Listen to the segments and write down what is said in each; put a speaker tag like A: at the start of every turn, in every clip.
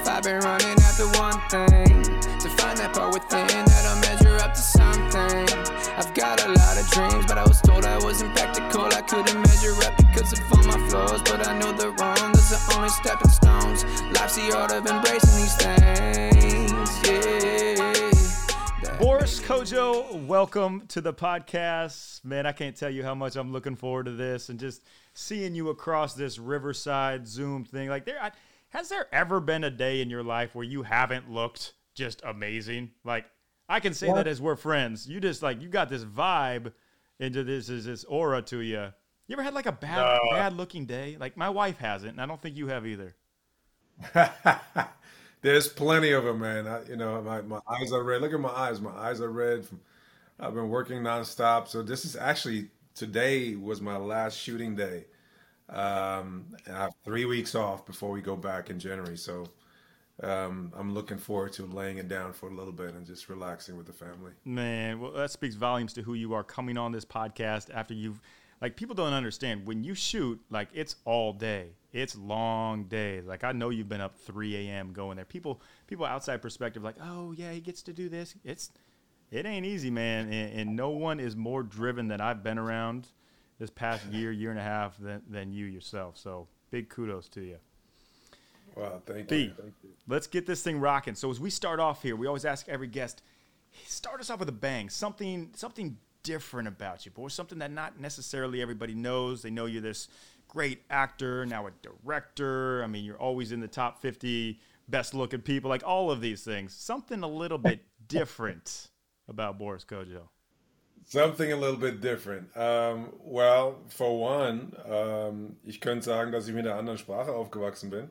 A: life, I've been running after one thing. To find that part within that'll measure up to something. I've got a lot of dreams, but I was told I wasn't practical. I couldn't measure up because of all my flaws. But I know the wrong, those are only stepping stones. Life's the art of embracing these things, yeah.
B: Boris Kodjoe, welcome to the podcast. Man, I can't tell you how much I'm looking forward to this and just seeing you across this Riverside Zoom thing. Like, there, I, has there ever been a day in your life where you haven't looked just amazing? Like, I can say
C: What?
B: that as we're friends. You just like you got this vibe into this is this aura to you. You ever had like a bad
C: No.
B: bad looking day? Like my wife hasn't, and I don't think you have either.
C: There's plenty of them, man. I, you know, my, my eyes are red. Look at my eyes. My eyes are red. From, I've been working nonstop. So this is actually today was my last shooting day. Um, I have three weeks off before we go back in January. So um, I'm looking forward to laying it down for a little bit and just relaxing with the family.
B: Man, well, that speaks volumes to who you are coming on this podcast after you've, like, people don't understand when you shoot, like, it's all day. It's long days. Like, I know you've been up 3 a.m. going there. People, people outside perspective, like, oh, yeah, he gets to do this. It's, it ain't easy, man. And, and no one is more driven than I've been around this past year, year and a half than, than you yourself. So, big kudos to you.
C: Wow, thank
B: B,
C: you. Thank you.
B: let's get this thing rocking. So as we start off here, we always ask every guest, start us off with a bang, something something different about you, boy, something that not necessarily everybody knows. They know you're this great actor, now a director. I mean, you're always in the top 50 best looking people, like all of these things. Something a little bit different about Boris Kodjoe.
C: Something a little bit different. Um, well, for one, um, ich könnte sagen, dass ich mit einer anderen Sprache aufgewachsen bin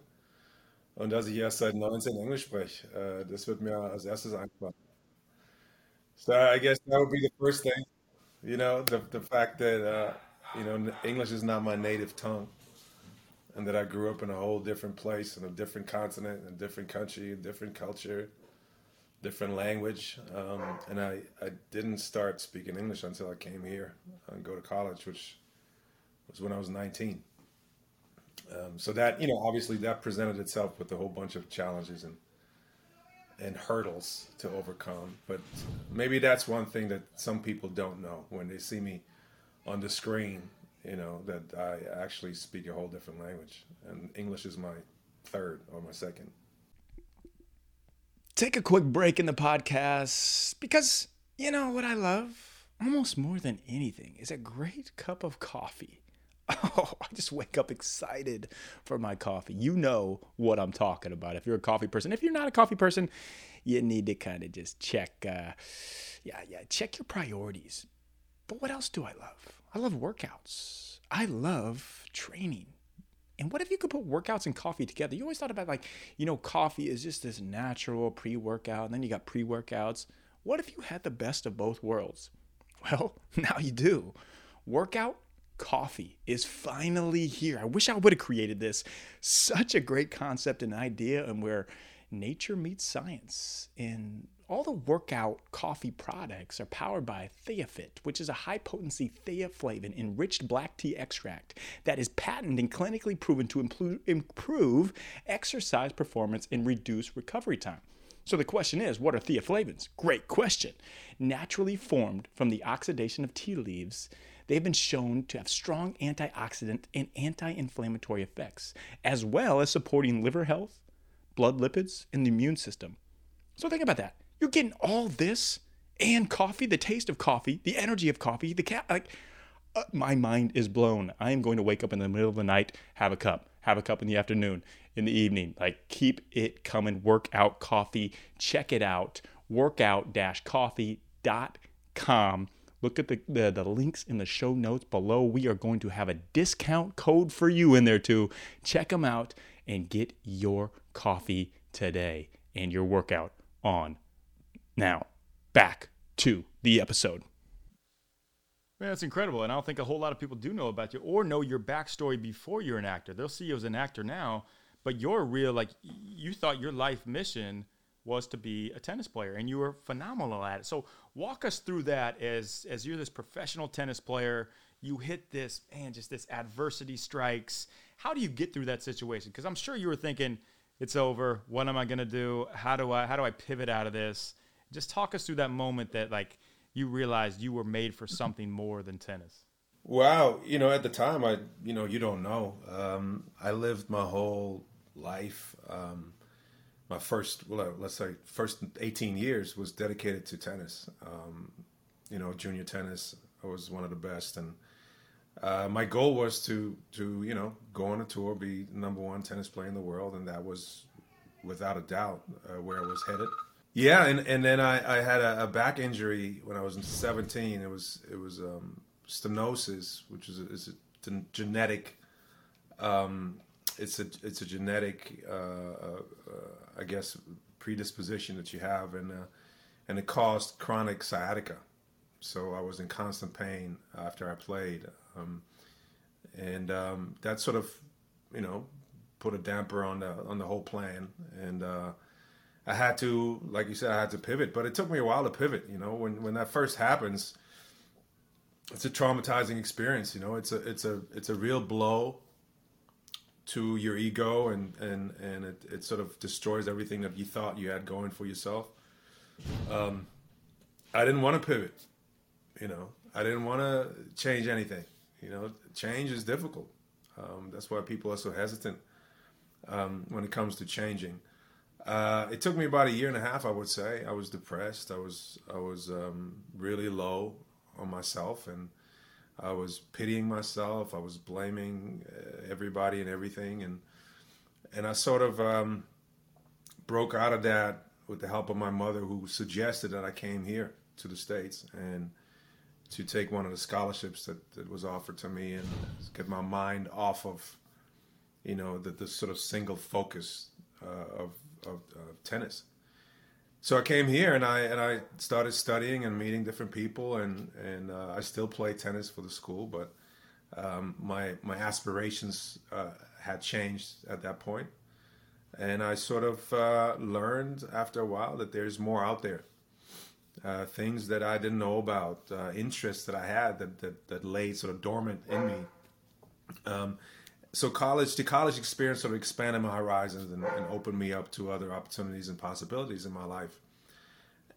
C: und dass ich erst seit 19 Englisch spreche. Äh, das wird mir als erstes einfallen. So I guess that would be the first thing. You know, the the fact that uh, you know English is not my native tongue, and that I grew up in a whole different place, in a different continent, in a different country, a different culture, different language, um, and I, I didn't start speaking English until I came here and go to college, which was when I was 19. Um, so that you know, obviously, that presented itself with a whole bunch of challenges and and hurdles to overcome. But maybe that's one thing that some people don't know when they see me on the screen. You know that I actually speak a whole different language, and English is my third or my second.
B: Take a quick break in the podcast because you know what I love almost more than anything is a great cup of coffee. Oh, I just wake up excited for my coffee. You know what I'm talking about. If you're a coffee person, if you're not a coffee person, you need to kind of just check, uh, yeah, yeah, check your priorities. But what else do I love? I love workouts. I love training. And what if you could put workouts and coffee together? You always thought about like, you know, coffee is just this natural pre workout, and then you got pre workouts. What if you had the best of both worlds? Well, now you do. Workout coffee is finally here. I wish I would have created this. Such a great concept and idea, and where nature meets science. And all the workout coffee products are powered by Theafit, which is a high potency theaflavin enriched black tea extract that is patented and clinically proven to improve exercise performance and reduce recovery time. So the question is, what are theaflavins? Great question. Naturally formed from the oxidation of tea leaves, they've been shown to have strong antioxidant and anti-inflammatory effects, as well as supporting liver health, blood lipids, and the immune system. So think about that. You're getting all this and coffee, the taste of coffee, the energy of coffee, the cat like uh, my mind is blown. I am going to wake up in the middle of the night, have a cup, have a cup in the afternoon, in the evening. Like keep it coming. Workout coffee. Check it out. Workout-coffee.com. Look at the, the the links in the show notes below. We are going to have a discount code for you in there too. Check them out and get your coffee today and your workout on. Now, back to the episode. Man, that's incredible. And I don't think a whole lot of people do know about you or know your backstory before you're an actor. They'll see you as an actor now, but you're real, like, you thought your life mission was to be a tennis player and you were phenomenal at it. So walk us through that as as you're this professional tennis player, you hit this man just this adversity strikes. How do you get through that situation? Cuz I'm sure you were thinking it's over. What am I gonna do? How do I how do I pivot out of this? Just talk us through that moment that like you realized you were made for something more than tennis.
C: Wow, you know, at the time, I, you know, you don't know. Um, I lived my whole life. Um, my first, well, let's say, first 18 years was dedicated to tennis. Um, you know, junior tennis. I was one of the best, and uh, my goal was to, to, you know, go on a tour, be number one tennis player in the world, and that was, without a doubt, uh, where I was headed. Yeah, and, and then I, I had a, a, back injury when I was 17. It was it was um, stenosis, which is a, is a genetic. Um, it's a it's a genetic, uh, uh, I guess, predisposition that you have, and uh, and it caused chronic sciatica. So I was in constant pain after I played, um, and um, that sort of, you know, put a damper on the on the whole plan, and uh, I had to, like you said, I had to pivot. But it took me a while to pivot. You know, when when that first happens, it's a traumatizing experience. You know, it's a it's a it's a real blow to your ego, and and and it, it sort of destroys everything that you thought you had going for yourself. Um, I didn't want to pivot. You know, I didn't want to change anything. You know, change is difficult. Um, that's why people are so hesitant um, when it comes to changing. Uh, it took me about a year and a half, I would say. I was depressed. I was I was um, really low on myself, and I was pitying myself. I was blaming uh, everybody and everything, and and I sort of um, broke out of that with the help of my mother, who suggested that I came here to the states and to take one of the scholarships that, that was offered to me and get my mind off of you know the, the sort of single focus uh, of of uh, tennis. So I came here and I and I started studying and meeting different people and and uh, I still play tennis for the school, but um, my my aspirations uh, had changed at that point, and I sort of uh, learned after a while that there's more out there. Uh, things that I didn't know about, uh, interests that I had that, that, that lay sort of dormant in me. Um, so college, the college experience sort of expanded my horizons and, and, opened me up to other opportunities and possibilities in my life.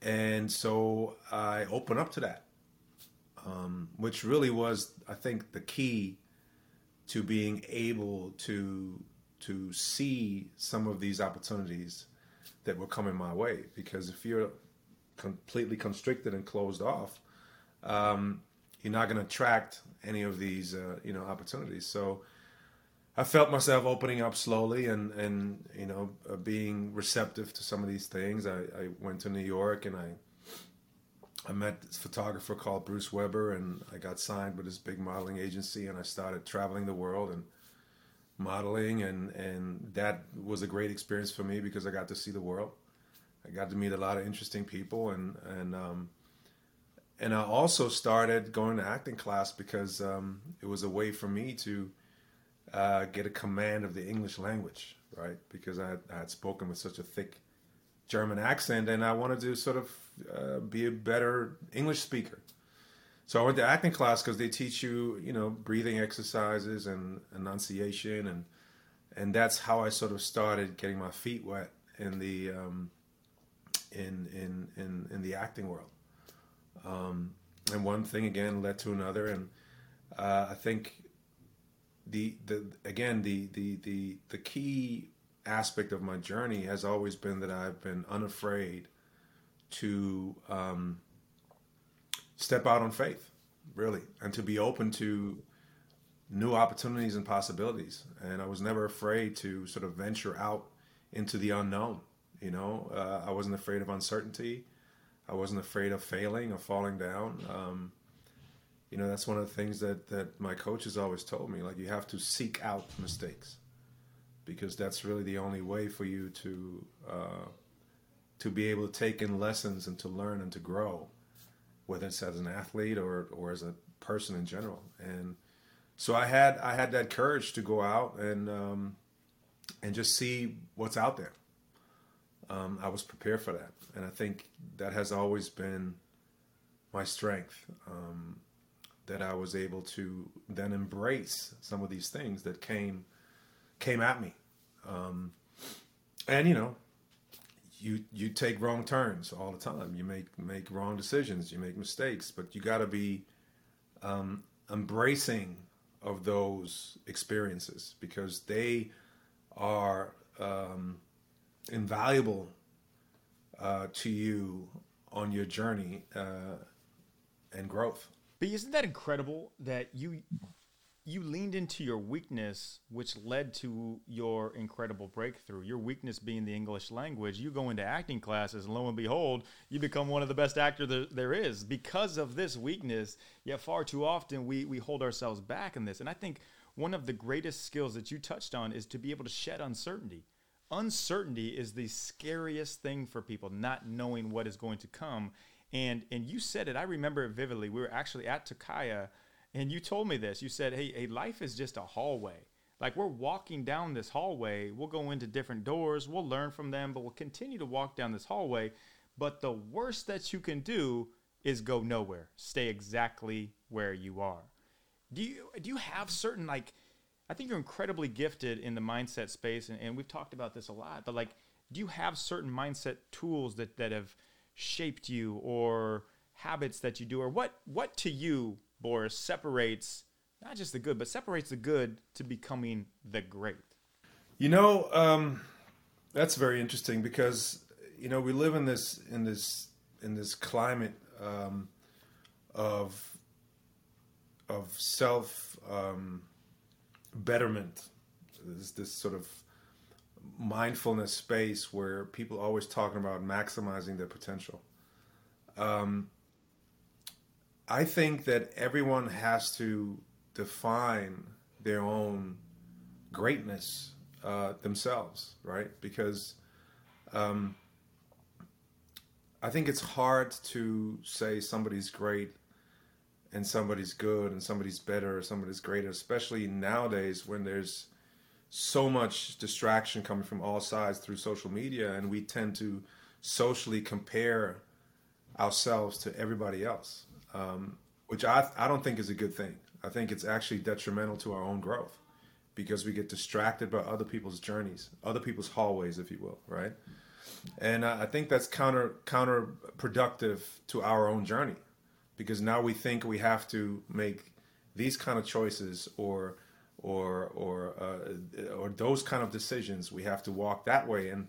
C: And so I opened up to that, um, which really was, I think, the key to being able to to see some of these opportunities that were coming my way. Because if you're completely constricted and closed off, um, you're not going to attract any of these, uh, you know, opportunities. So I felt myself opening up slowly and and you know uh, being receptive to some of these things. I, I went to New York and I I met this photographer called Bruce Weber and I got signed with this big modeling agency and I started traveling the world and modeling and and that was a great experience for me because I got to see the world. I got to meet a lot of interesting people and and um, and I also started going to acting class because um, it was a way for me to uh, get a command of the English language, right? Because I had, I had, spoken with such a thick German accent, and I wanted to sort of uh, be a better English speaker. So I went to acting class because they teach you, you know, breathing exercises and enunciation, and and that's how I sort of started getting my feet wet in the um, in, in in in the acting world. Um, and one thing again led to another, and uh, I think the the again the the the the key aspect of my journey has always been that I've been unafraid to um, step out on faith, really, and to be open to new opportunities and possibilities. And I was never afraid to sort of venture out into the unknown. You know, uh, I wasn't afraid of uncertainty. I wasn't afraid of failing or falling down. Um, you know that's one of the things that that my coaches always told me like you have to seek out mistakes because that's really the only way for you to uh, to be able to take in lessons and to learn and to grow whether it's as an athlete or or as a person in general. And so I had I had that courage to go out and um, and just see what's out there. Um, I was prepared for that. And I think that has always been my strength. Um, that I was able to then embrace some of these things that came came at me. Um, and you know, you you take wrong turns all the time. You make make wrong decisions. You make mistakes, but you got to be um, embracing of those experiences because they are um, invaluable uh, to you on your journey uh, and growth.
B: But isn't that incredible that you you leaned into your weakness, which led to your incredible breakthrough. Your weakness being the English language. You go into acting classes, and lo and behold, you become one of the best actors there, there is because of this weakness. Yet, far too often, we, we hold ourselves back in this. And I think one of the greatest skills that you touched on is to be able to shed uncertainty. Uncertainty is the scariest thing for people, not knowing what is going to come. And, and you said it, I remember it vividly. We were actually at Takaya and you told me this. You said, "Hey, hey, life is just a hallway. Like we're walking down this hallway. We'll go into different doors. We'll learn from them, but we'll continue to walk down this hallway. But the worst that you can do is go nowhere. Stay exactly where you are. Do you do you have certain like I think you're incredibly gifted in the mindset space and, and we've talked about this a lot, but like do you have certain mindset tools that, that have shaped you or habits that you do or what what to you Boris separates not just the good, but separates the good to becoming the great.
C: You know, um, that's very interesting because you know we live in this in this in this climate um, of of self um, betterment. There's this sort of mindfulness space where people always talking about maximizing their potential. Um, I think that everyone has to define their own greatness uh, themselves, right? Because um, I think it's hard to say somebody's great and somebody's good and somebody's better or somebody's greater, especially nowadays when there's so much distraction coming from all sides through social media, and we tend to socially compare ourselves to everybody else um, which I, I don't think is a good thing. I think it's actually detrimental to our own growth because we get distracted by other people's journeys, other people's hallways, if you will, right? And I think that's counter counterproductive to our own journey because now we think we have to make these kind of choices or or or uh, or those kind of decisions. We have to walk that way, and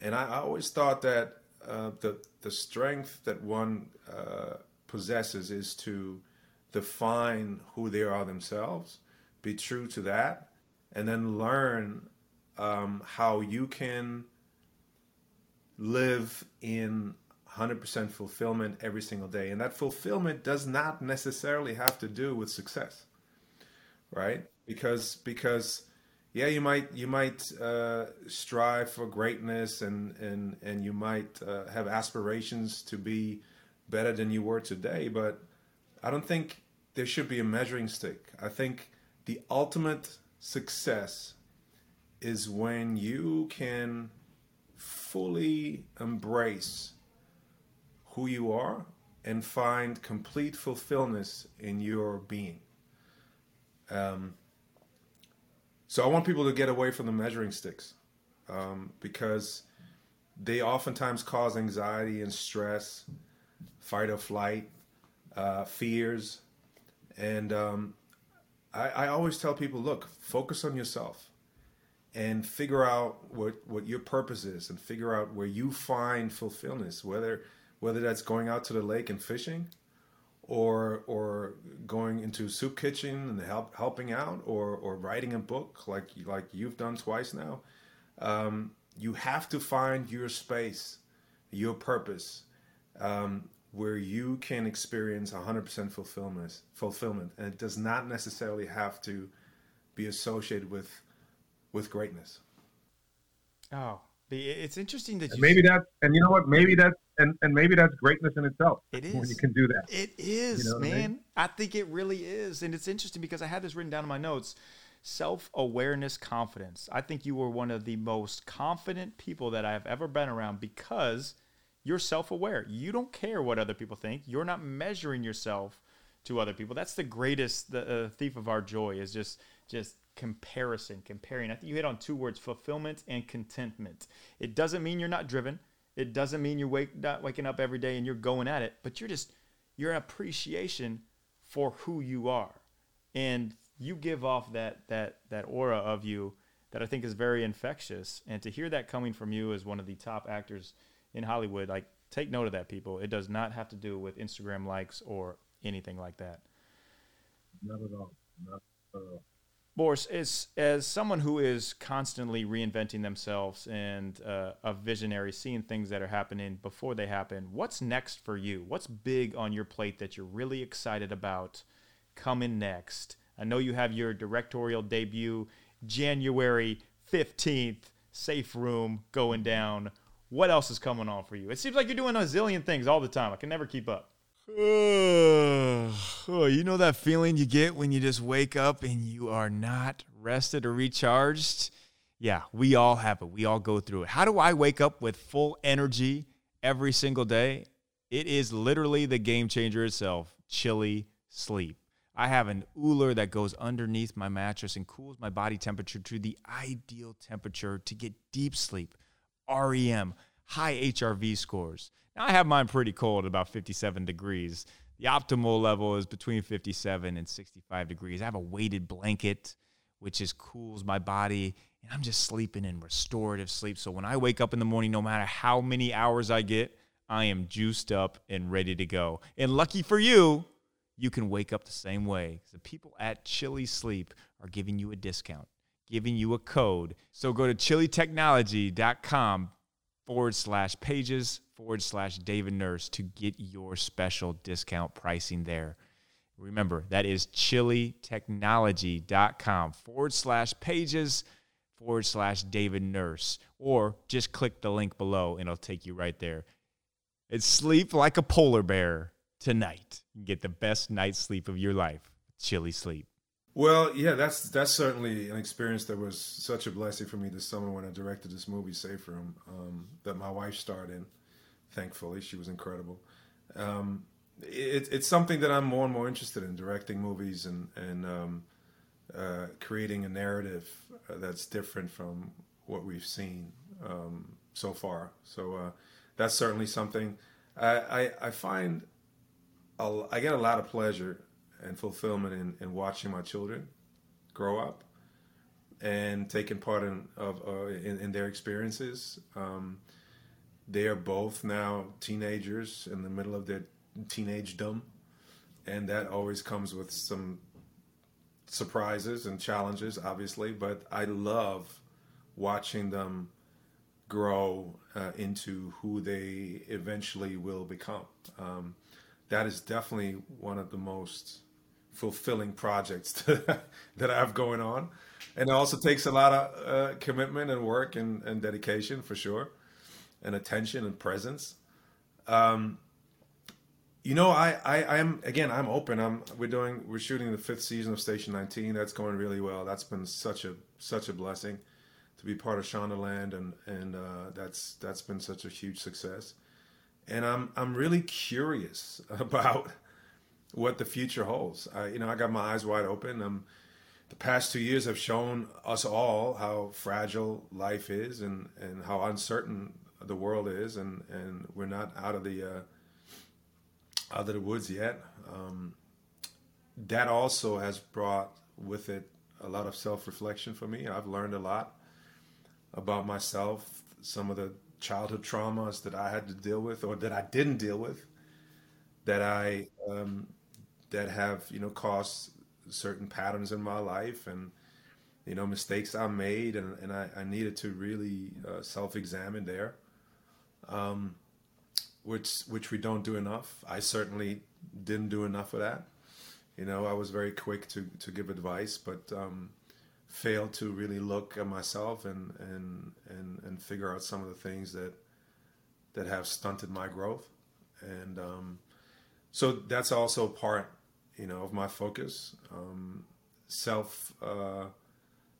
C: and I, always thought that uh, the the strength that one uh, possesses is to define who they are themselves, be true to that, and then learn um, how you can live in 100% fulfillment every single day. And that fulfillment does not necessarily have to do with success, right? Because because yeah, you might you might uh, strive for greatness and and and you might uh, have aspirations to be better than you were today, but I don't think there should be a measuring stick. I think the ultimate success is when you can fully embrace who you are and find complete fulfillment in your being. Um, so I want people to get away from the measuring sticks um, because they oftentimes cause anxiety and stress fight or flight, uh, fears. And um, I, I always tell people look, focus on yourself and figure out what, what your purpose is and figure out where you find fulfillment, whether, whether that's going out to the lake and fishing or or going into soup kitchen and help helping out or or writing a book like like you've done twice now um, you have to find your space your purpose um, where you can experience 100% fulfillment fulfillment. And it does not necessarily have to be associated with with greatness.
B: Oh it's interesting that
D: you maybe that and you know what maybe that and, and maybe that's greatness in itself
B: it is
D: when you can do that
B: it is you know man I, mean? I think it really is and it's interesting because i had this written down in my notes self-awareness confidence i think you were one of the most confident people that i've ever been around because you're self aware. You don't care what other people think. You're not measuring yourself to other people. That's the greatest the uh, thief of our joy is just just comparison, comparing. I think you hit on two words: fulfillment and contentment. It doesn't mean you're not driven. It doesn't mean you're wake, not waking up every day and you're going at it, but you're just your appreciation for who you are, and you give off that that that aura of you that I think is very infectious. And to hear that coming from you as one of the top actors in Hollywood, like take note of that, people. It does not have to do with Instagram likes or anything like that.
D: Not at all. Not at all.
B: Boris, as, as someone who is constantly reinventing themselves and uh, a visionary, seeing things that are happening before they happen, what's next for you? What's big on your plate that you're really excited about coming next? I know you have your directorial debut January 15th, Safe Room going down. What else is coming on for you? It seems like you're doing a zillion things all the time. I can never keep up.
E: Oh, you know that feeling you get when you just wake up and you are not rested or recharged? Yeah, we all have it. We all go through it. How do I wake up with full energy every single day? It is literally the game changer itself Chili Sleep. I have an Ooler that goes underneath my mattress and cools my body temperature to the ideal temperature to get deep sleep. REM, high HRV scores. Now, I have mine pretty cold, about 57 degrees. The optimal level is between 57 and 65 degrees. I have a weighted blanket, which just cools my body, and I'm just sleeping in restorative sleep. So when I wake up in the morning, no matter how many hours I get, I am juiced up and ready to go. And lucky for you, you can wake up the same way. The people at Chili Sleep are giving you a discount, giving you a code. So go to chilitechnology.com forward slash pages forward slash David Nurse to get your special discount pricing there. Remember, that is chilitechnology.com forward slash pages forward slash David Nurse. Or just click the link below and it'll take you right there. It's sleep like a polar bear tonight. Get the best night's sleep of your life. Chili sleep.
C: Well, yeah, that's that's certainly an experience that was such a blessing for me this summer when I directed this movie, Safe Room, um, that my wife starred in. Thankfully, she was incredible. Um, it, it's something that I'm more and more interested in directing movies and and um, uh, creating a narrative uh, that's different from what we've seen um, so far. So uh, that's certainly something I, I, I find a, I get a lot of pleasure and fulfillment in, in watching my children grow up and taking part in of uh, in, in, their experiences. Um, they are both now teenagers in the middle of their teenagedom, and that always comes with some surprises and challenges, obviously. But I love watching them grow uh, into who they eventually will become. Um, that is definitely one of the most fulfilling projects that I have going on. And it also takes a lot of uh, commitment and work and, and, dedication for sure, and attention and presence. Um, you know, I, I, I'm again, I'm open. I'm we're doing we're shooting the fifth season of Station 19. That's going really well. That's been such a such a blessing to be part of Shondaland, and and uh, that's that's been such a huge success and I'm I'm really curious about what the future holds. I, you know, I got my eyes wide open. The past two years have shown us all how fragile life is and, and how uncertain the world is, and, and we're not out of the uh, out of the woods yet. Um, that also has brought with it a lot of self reflection for me. I've learned a lot about myself, some of the childhood traumas that I had to deal with or that I didn't deal with that I um, that have you know caused certain patterns in my life and you know mistakes I made and, and I, I needed to really uh, self-examine there um, which which we don't do enough. I certainly didn't do enough of that. You know I was very quick to to give advice but um, failed to really look at myself and and and and figure out some of the things that that have stunted my growth. And um, so that's also part you know of my focus um, self uh,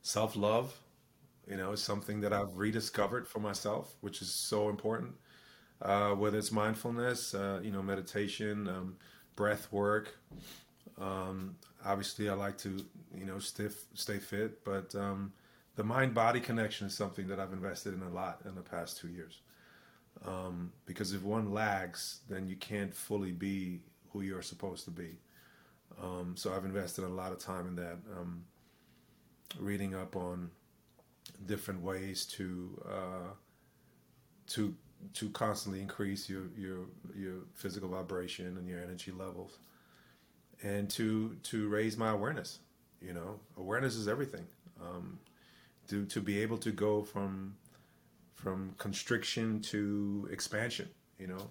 C: self love you know is something that I've rediscovered for myself which is so important uh, whether it's mindfulness uh, you know meditation um, breath work um, obviously, I like to you know stiff stay fit, but um, the mind body connection is something that I've invested in a lot in the past two years. Um, because if one lags, then you can't fully be who you're supposed to be. Um, so I've invested a lot of time in that, um, reading up on different ways to uh, to to constantly increase your your your physical vibration and your energy levels, and to to raise my awareness. You know, awareness is everything. Um, to to be able to go from from constriction to expansion. You know,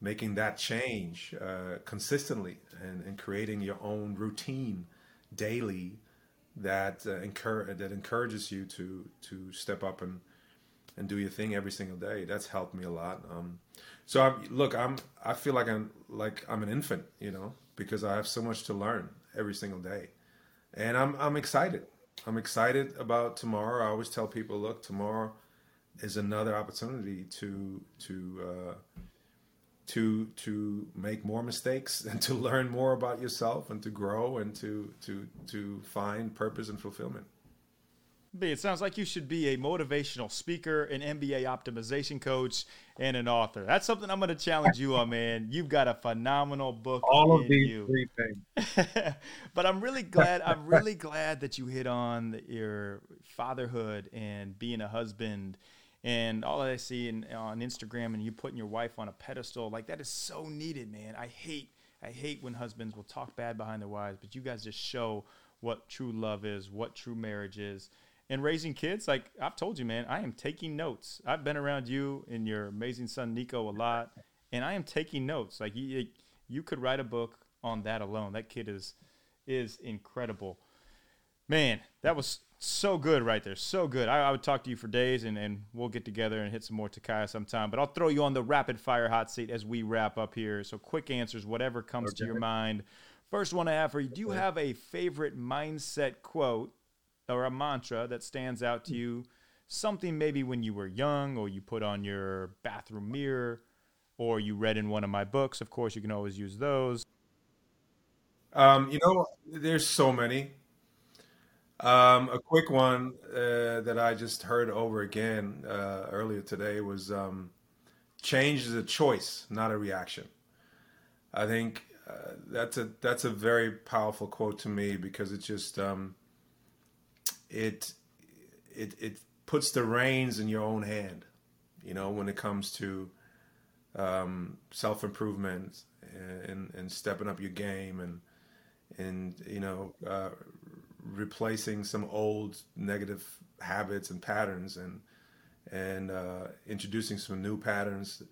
C: making that change uh, consistently and, and creating your own routine daily that uh, encourage that encourages you to to step up and and do your thing every single day. That's helped me a lot. Um, so I, look, I'm I feel like I'm like I'm an infant, you know, because I have so much to learn every single day, and I'm I'm excited. I'm excited about tomorrow. I always tell people, look, tomorrow is another opportunity to to uh, to to make more mistakes and to learn more about yourself and to grow and to to to find purpose and fulfillment.
B: B, it sounds like you should be a motivational speaker, an NBA optimization coach, and an author. That's something I'm going to challenge you on, man. You've got a phenomenal book.
F: All of these
B: you.
F: three things.
B: but I'm really glad. I'm really glad that you hit on your fatherhood and being a husband and all I see in, on Instagram and you putting your wife on a pedestal, like that is so needed, man. I hate I hate when husbands will talk bad behind their wives, but you guys just show what true love is, what true marriage is. And raising kids, like I've told you, man, I am taking notes. I've been around you and your amazing son Nico a lot, and I am taking notes. Like you, you could write a book on that alone. That kid is is incredible. Man, that was so good right there. So good. I, I, would talk to you for days and, and we'll get together and hit some more Takaya sometime. But I'll throw you on the rapid fire hot seat as we wrap up here. So quick answers, whatever comes okay. to your mind. First one I have for you Do you have a favorite mindset quote or a mantra that stands out to you? Something maybe when you were young or you put on your bathroom mirror or you read in one of my books. Of course, you can always use those.
C: Um, you know, there's so many. Um, a quick one uh, that I just heard over again uh, earlier today was um, change is a choice, not a reaction. I think uh, that's a that's a very powerful quote to me because it just um, it it it puts the reins in your own hand. You know, when it comes to um, self improvement and, and stepping up your game and and you know uh, replacing some old negative habits and patterns and and uh, introducing some new patterns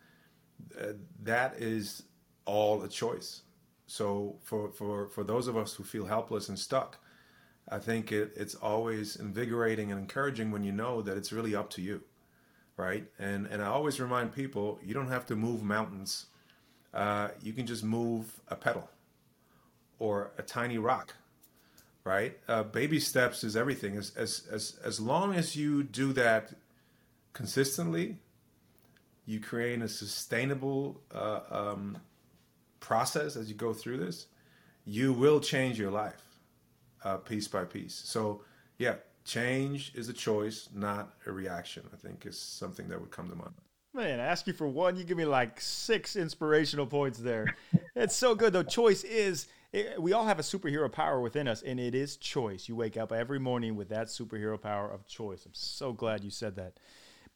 C: uh, that is all a choice. So for for for those of us who feel helpless and stuck i think it, it's always invigorating and encouraging when you know that it's really up to you right? And and i always remind people you don't have to move mountains. Uh, you can just move a pedal or a tiny rock right? Uh, baby steps is everything. As, as as as long as you do that consistently, you create a sustainable uh, um, process as you go through this. You will change your life uh, piece by piece. So yeah, change is a choice, not a reaction. I think is something that would come to mind.
B: Man, I ask you for one, you give me like six inspirational points there. it's so good though. Choice is it, we all have a superhero power within us, and it is choice. You wake up every morning with that superhero power of choice. I'm so glad you said that.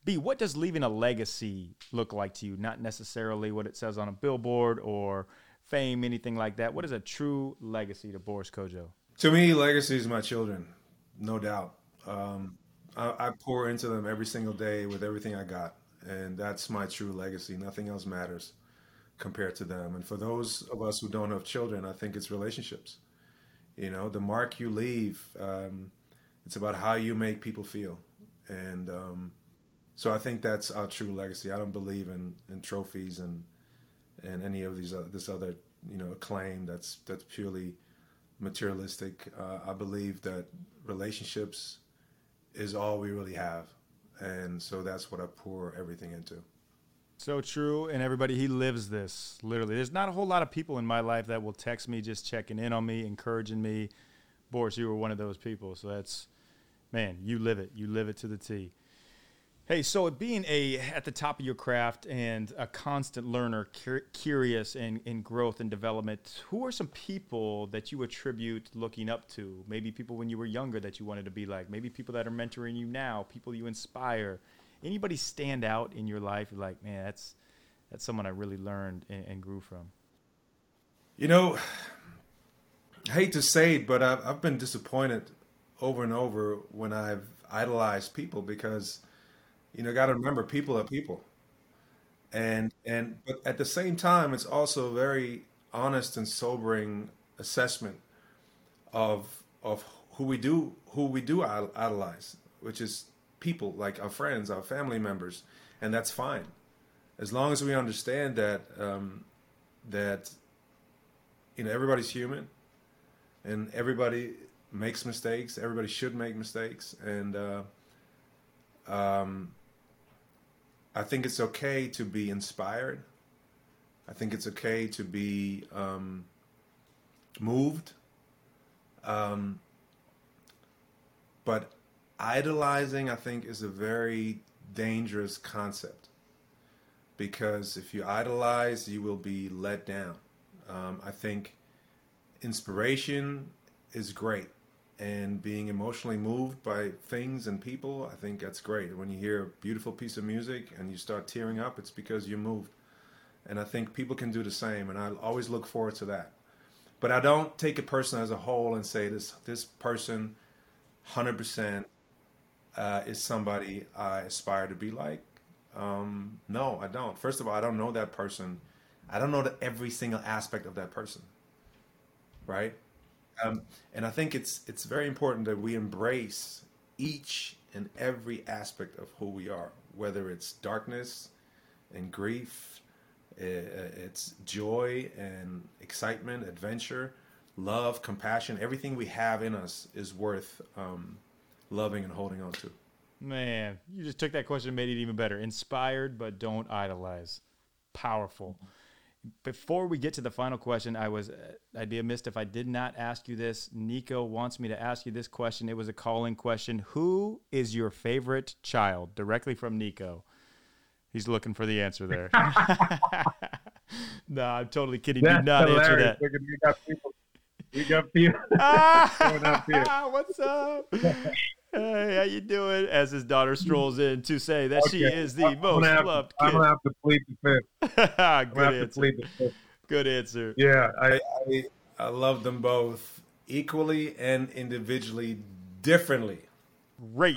B: B, what does leaving a legacy look like to you? Not necessarily what it says on a billboard or fame, anything like that. What is a true legacy to Boris Kodjoe?
C: To me, legacy is my children, no doubt. Um, I, I pour into them every single day with everything I got, and that's my true legacy. Nothing else matters compared to them. And for those of us who don't have children, I think it's relationships. You know, the mark you leave, um, it's about how you make people feel. And um, so I think that's our true legacy. I don't believe in, in trophies and and any of these uh, this other you know claim that's that's purely materialistic. Uh, I believe that relationships is all we really have, and so that's what I pour everything into.
B: So true. And everybody, he lives this literally. There's not a whole lot of people in my life that will text me just checking in on me, encouraging me. Boris, you were one of those people. So that's, man, you live it. You live it to the T. Hey, so being a at the top of your craft and a constant learner, cur- curious in, in growth and development, who are some people that you attribute looking up to? Maybe people when you were younger that you wanted to be like. Maybe people that are mentoring you now. People you inspire. Anybody stand out in your life? Like, man, that's that's someone I really learned and, and grew from.
C: You know, I hate to say it, but I've, I've been disappointed over and over when I've idolized people because you know, got to remember, people are people, and and but at the same time, it's also a very honest and sobering assessment of of who we do who we do idolize, which is people like our friends, our family members, and that's fine, as long as we understand that um, that you know everybody's human, and everybody makes mistakes. Everybody should make mistakes, and uh, um, I think it's okay to be inspired. I think it's okay to be um, moved. Um, but idolizing, I think, is a very dangerous concept because if you idolize, you will be let down. Um, I think inspiration is great and being emotionally moved by things and people, I think that's great. When you hear a beautiful piece of music and you start tearing up, it's because you're moved. And I think people can do the same, and I always look forward to that. But I don't take a person as a whole and say this this person, hundred uh, is somebody I aspire to be like. Um, no, I don't. First of all, I don't know that person. I don't know the, every single aspect of that person. Right? Um, and I think it's it's very important that we embrace each and every aspect of who we are, whether it's darkness and grief, it's joy and excitement, adventure, love, compassion. Everything we have in us is worth um, loving and holding on to.
B: Man, you just took that question and made it even better. Inspired, but don't idolize. Powerful. Before we get to the final question, I was uh, I'd be amiss if I did not ask you this. Nico wants me to ask you this question. It was a calling question. Who is your favorite child? Directly from Nico. He's looking for the answer there. no, I'm totally kidding.
G: That's
B: Do not
G: hilarious.
B: answer that.
G: We got people. We got people. up
B: What's up? Hey, how you doing? As his daughter strolls in to say that okay. she is the
G: I'm
B: most
G: have,
B: loved kid.
G: I'm gonna have to plead the fifth.
B: Good answer. The Good answer.
G: Yeah,
C: I, I I love them both equally and individually differently.
B: Great.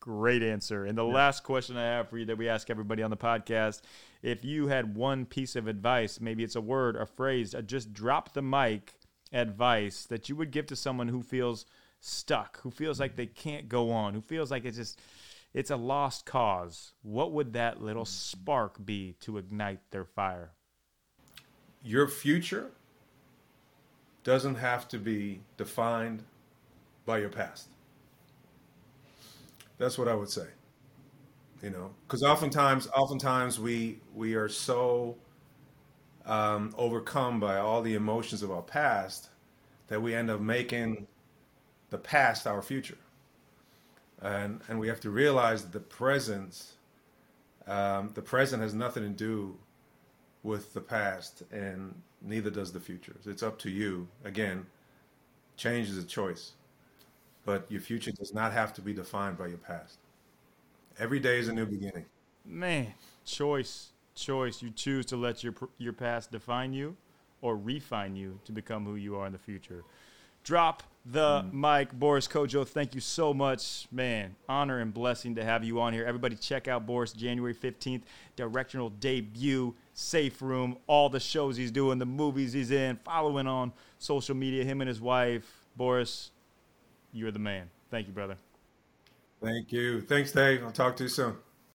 B: Great answer. And the yeah. last question I have for you that we ask everybody on the podcast if you had one piece of advice, maybe it's a word, a phrase, a just drop the mic advice that you would give to someone who feels stuck, who feels like they can't go on, who feels like it's just it's a lost cause, what would that little spark be to ignite their fire?
C: Your future doesn't have to be defined by your past. That's what I would say. You know, because oftentimes, oftentimes we we are so um, overcome by all the emotions of our past that we end up making the past our future. And, and we have to realize that the present, um, the present has nothing to do with the past, and neither does the future. It's up to you. Again, change is a choice, but your future does not have to be defined by your past. Every day is a new beginning.
B: Man, choice, choice. You choose to let your your past define you, or refine you to become who you are in the future drop the mm. mic. Boris Kodjoe. thank you so much. Man, honor and blessing to have you on here. Everybody check out Boris January 15th, directional debut, Safe Room, all the shows he's doing, the movies he's in, following on social media, him and his wife. Boris, you're the man. Thank you, brother.
C: Thank you. Thanks, Dave. I'll talk to you soon.